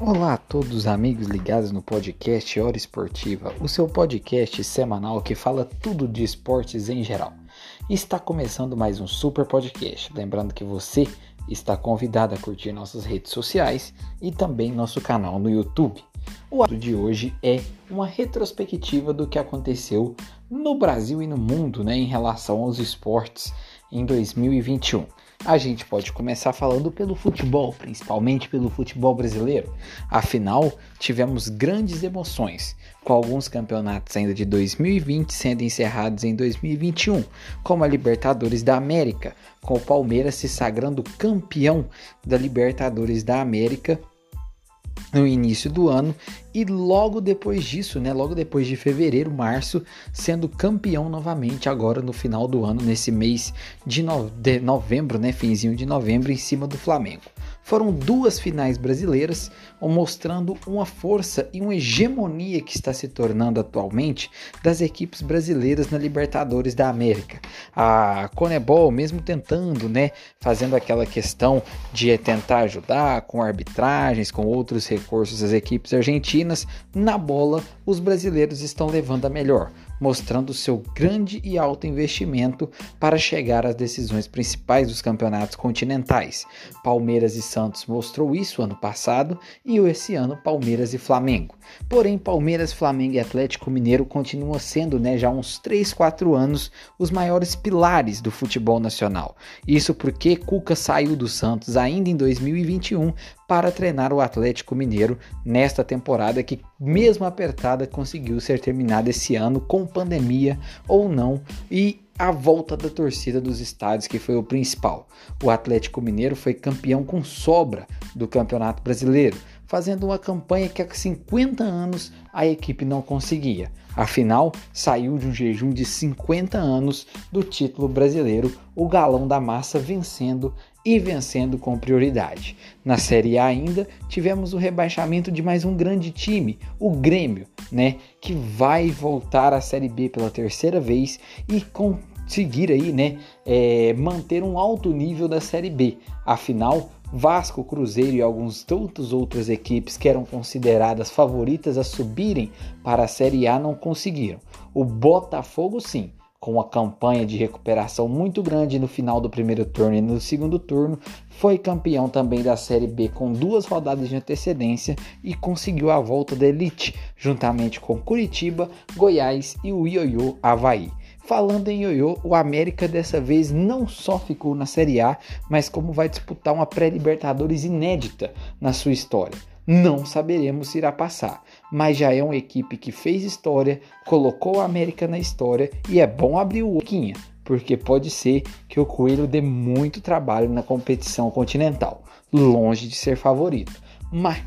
Olá a todos amigos ligados no podcast Hora Esportiva, o seu podcast semanal que fala tudo de esportes em geral. Está começando mais um super podcast. Lembrando que você está convidado a curtir nossas redes sociais e também nosso canal no YouTube. O ato de hoje é uma retrospectiva do que aconteceu no Brasil e no mundo né, em relação aos esportes em 2021. A gente pode começar falando pelo futebol, principalmente pelo futebol brasileiro. Afinal, tivemos grandes emoções, com alguns campeonatos ainda de 2020 sendo encerrados em 2021, como a Libertadores da América, com o Palmeiras se sagrando campeão da Libertadores da América no início do ano e logo depois disso, né, logo depois de fevereiro, março, sendo campeão novamente agora no final do ano, nesse mês de, no de novembro, né, finzinho de novembro, em cima do Flamengo. Foram duas finais brasileiras, mostrando uma força e uma hegemonia que está se tornando atualmente das equipes brasileiras na Libertadores da América. A Conebol, mesmo tentando, né, fazendo aquela questão de tentar ajudar com arbitragens, com outros recursos as equipes argentinas, na bola os brasileiros estão levando a melhor mostrando seu grande e alto investimento para chegar às decisões principais dos campeonatos continentais. Palmeiras e Santos mostrou isso ano passado e esse ano Palmeiras e Flamengo. Porém, Palmeiras, Flamengo e Atlético Mineiro continuam sendo, né, já há uns 3, 4 anos, os maiores pilares do futebol nacional. Isso porque Cuca saiu do Santos ainda em 2021 para treinar o Atlético Mineiro nesta temporada que, mesmo apertada, conseguiu ser terminada esse ano com pandemia ou não e a volta da torcida dos estádios, que foi o principal. O Atlético Mineiro foi campeão com sobra do Campeonato Brasileiro, fazendo uma campanha que há 50 anos a equipe não conseguia. Afinal, saiu de um jejum de 50 anos do título brasileiro, o Galão da Massa vencendo e vencendo com prioridade. Na Série A ainda tivemos o rebaixamento de mais um grande time, o Grêmio, né, que vai voltar à Série B pela terceira vez e conseguir aí, né, é, manter um alto nível da Série B. Afinal, Vasco, Cruzeiro e alguns tantos outras equipes que eram consideradas favoritas a subirem para a Série A não conseguiram. O Botafogo sim com uma campanha de recuperação muito grande no final do primeiro turno e no segundo turno, foi campeão também da Série B com duas rodadas de antecedência e conseguiu a volta da elite, juntamente com Curitiba, Goiás e o Ioiô Havaí. Falando em ioiô, o América dessa vez não só ficou na Série A, mas como vai disputar uma pré-Libertadores inédita na sua história não saberemos se irá passar, mas já é uma equipe que fez história, colocou a América na história e é bom abrir o boquinha, porque pode ser que o Coelho dê muito trabalho na competição continental, longe de ser favorito, mas,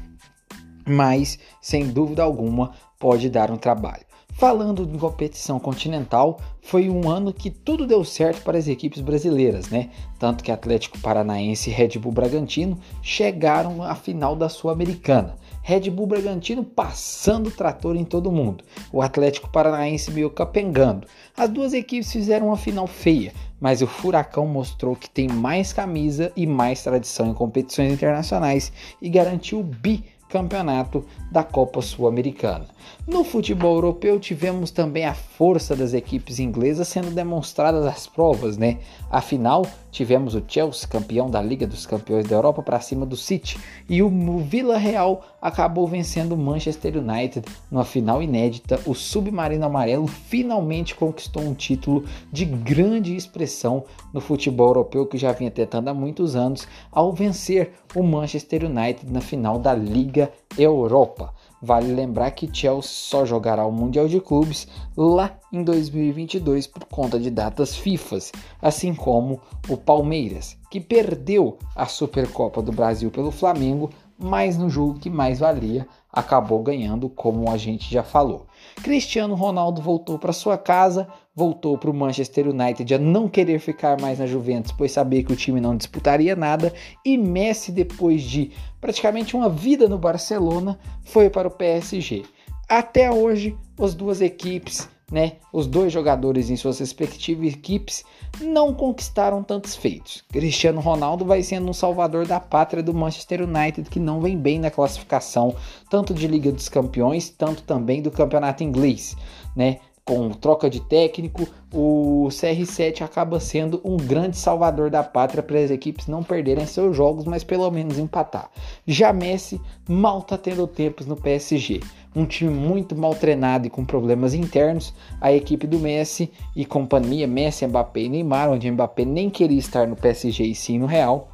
mas sem dúvida alguma pode dar um trabalho. Falando de competição continental, foi um ano que tudo deu certo para as equipes brasileiras, né? Tanto que Atlético Paranaense e Red Bull Bragantino chegaram à final da Sul-Americana. Red Bull Bragantino passando trator em todo mundo. O Atlético Paranaense meio capengando. As duas equipes fizeram uma final feia, mas o Furacão mostrou que tem mais camisa e mais tradição em competições internacionais e garantiu o bi campeonato da Copa Sul-Americana. No futebol europeu tivemos também a força das equipes inglesas sendo demonstradas as provas, né? Afinal, tivemos o Chelsea campeão da Liga dos Campeões da Europa para cima do City e o Villa Real acabou vencendo o Manchester United numa final inédita. O Submarino Amarelo finalmente conquistou um título de grande expressão no futebol europeu que já vinha tentando há muitos anos ao vencer o Manchester United na final da Liga Europa. Vale lembrar que Chelsea só jogará o Mundial de Clubes lá em 2022 por conta de datas FIFA, assim como o Palmeiras, que perdeu a Supercopa do Brasil pelo Flamengo, mas no jogo que mais valia acabou ganhando, como a gente já falou. Cristiano Ronaldo voltou para sua casa, voltou para o Manchester United a não querer ficar mais na Juventus, pois sabia que o time não disputaria nada, e Messi, depois de praticamente uma vida no Barcelona, foi para o PSG. Até hoje, as duas equipes né, os dois jogadores em suas respectivas equipes não conquistaram tantos feitos. Cristiano Ronaldo vai sendo um salvador da pátria do Manchester United, que não vem bem na classificação, tanto de Liga dos Campeões, tanto também do Campeonato Inglês, né? com troca de técnico, o CR7 acaba sendo um grande salvador da pátria para as equipes não perderem seus jogos, mas pelo menos empatar. Já Messi mal está tendo tempos no PSG. Um time muito mal treinado e com problemas internos, a equipe do Messi e companhia, Messi, Mbappé e Neymar, onde Mbappé nem queria estar no PSG e sim no Real,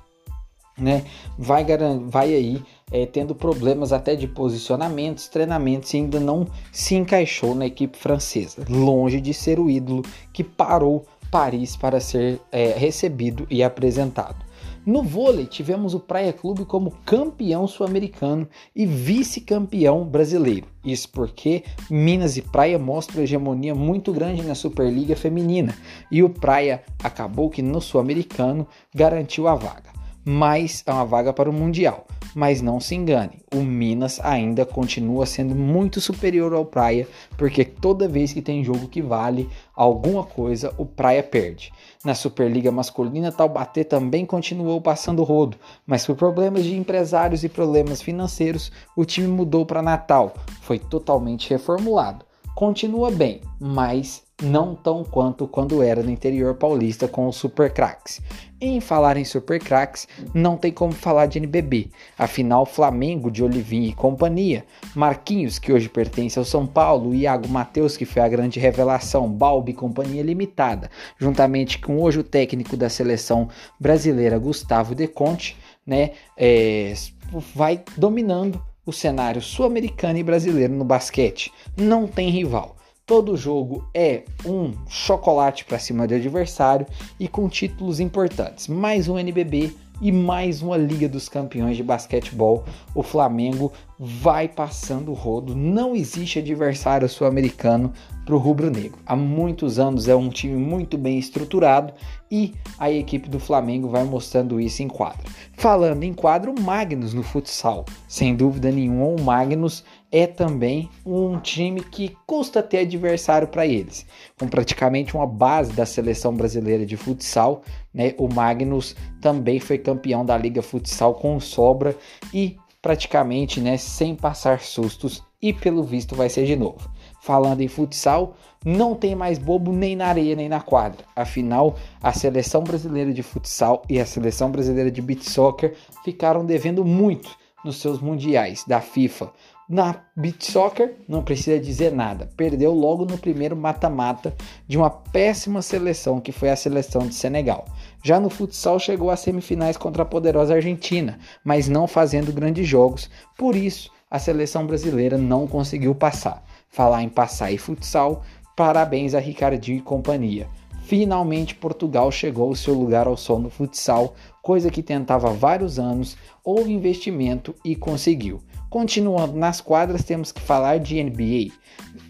né? Vai, vai aí é, tendo problemas até de posicionamentos, treinamentos e ainda não se encaixou na equipe francesa, longe de ser o ídolo que parou Paris para ser é, recebido e apresentado. No vôlei, tivemos o Praia Clube como campeão sul-americano e vice-campeão brasileiro. Isso porque Minas e Praia mostram hegemonia muito grande na Superliga Feminina e o Praia acabou que no sul-americano garantiu a vaga. Mas é uma vaga para o Mundial. Mas não se engane, o Minas ainda continua sendo muito superior ao Praia, porque toda vez que tem jogo que vale alguma coisa, o Praia perde. Na Superliga Masculina, Taubaté também continuou passando rodo, mas por problemas de empresários e problemas financeiros, o time mudou para Natal, foi totalmente reformulado. Continua bem, mas não tão quanto quando era no interior paulista com os super craques. Em falar em super craques, não tem como falar de NBB. Afinal, Flamengo de Olivinho e companhia, Marquinhos, que hoje pertence ao São Paulo, Iago Matheus, que foi a grande revelação, Balbi companhia limitada, juntamente com hoje o técnico da seleção brasileira, Gustavo De Conte, né, é, vai dominando o cenário sul-americano e brasileiro no basquete. Não tem rival. Todo jogo é um chocolate para cima do adversário e com títulos importantes. Mais um NBB e mais uma Liga dos Campeões de Basquetebol. O Flamengo vai passando o rodo. Não existe adversário sul-americano para o rubro-negro. Há muitos anos é um time muito bem estruturado e a equipe do Flamengo vai mostrando isso em quadra. Falando em quadro, Magnus no futsal. Sem dúvida nenhuma, o Magnus é também um time que custa ter adversário para eles. Com praticamente uma base da seleção brasileira de futsal, né? O Magnus também foi campeão da Liga Futsal com sobra e praticamente, né, sem passar sustos e pelo visto vai ser de novo. Falando em futsal, não tem mais bobo nem na areia nem na quadra. Afinal, a seleção brasileira de futsal e a seleção brasileira de beach soccer ficaram devendo muito nos seus mundiais da FIFA na Beach Soccer, não precisa dizer nada, perdeu logo no primeiro mata-mata de uma péssima seleção que foi a seleção de Senegal. Já no futsal chegou às semifinais contra a poderosa Argentina, mas não fazendo grandes jogos, por isso a seleção brasileira não conseguiu passar. Falar em passar e futsal, parabéns a Ricardinho e companhia. Finalmente Portugal chegou ao seu lugar ao sol no futsal, coisa que tentava há vários anos, houve investimento e conseguiu. Continuando nas quadras, temos que falar de NBA.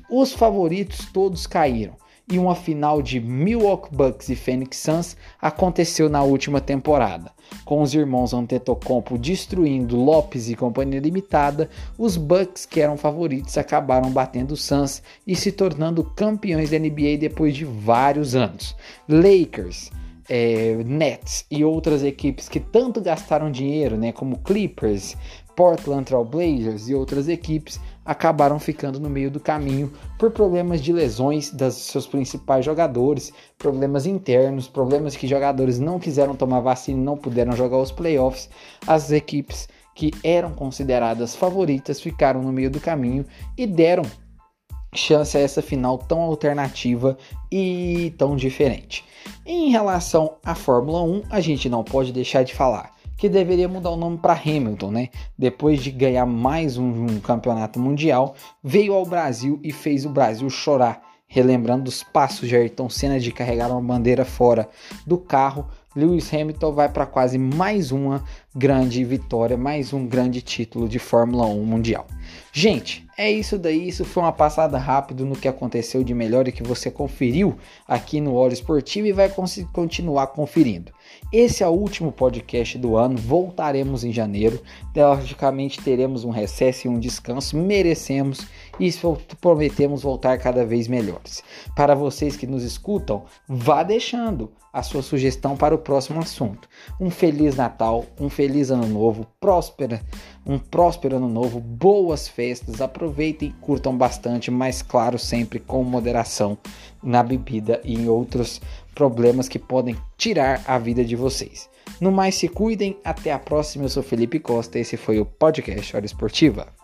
Os favoritos todos caíram e uma final de Milwaukee Bucks e Phoenix Suns aconteceu na última temporada. Com os irmãos Antetokounmpo destruindo Lopes e companhia limitada, os Bucks, que eram favoritos, acabaram batendo os Suns e se tornando campeões da NBA depois de vários anos. Lakers, é, Nets e outras equipes que tanto gastaram dinheiro, né, como Clippers, Portland Trail Blazers e outras equipes acabaram ficando no meio do caminho por problemas de lesões dos seus principais jogadores, problemas internos, problemas que jogadores não quiseram tomar vacina e não puderam jogar os playoffs. As equipes que eram consideradas favoritas ficaram no meio do caminho e deram chance a essa final tão alternativa e tão diferente. Em relação à Fórmula 1, a gente não pode deixar de falar que deveria mudar o nome para Hamilton, né? Depois de ganhar mais um, um campeonato mundial, veio ao Brasil e fez o Brasil chorar, relembrando os passos de Ayrton Senna de carregar uma bandeira fora do carro. Lewis Hamilton vai para quase mais uma grande vitória, mais um grande título de Fórmula 1 mundial. Gente, é isso daí. Isso foi uma passada rápida no que aconteceu de melhor e que você conferiu aqui no Hora Esportivo e vai continuar conferindo. Esse é o último podcast do ano. Voltaremos em janeiro. Logicamente teremos um recesso e um descanso. Merecemos e prometemos voltar cada vez melhores. Para vocês que nos escutam, vá deixando a sua sugestão para o próximo assunto. Um feliz Natal, um feliz ano novo, próspera, um próspero ano novo, boas festas. Aproveitem e curtam bastante, mas claro, sempre com moderação na bebida e em outros problemas que podem tirar a vida de vocês. No mais, se cuidem. Até a próxima. Eu sou Felipe Costa. Esse foi o podcast Hora Esportiva.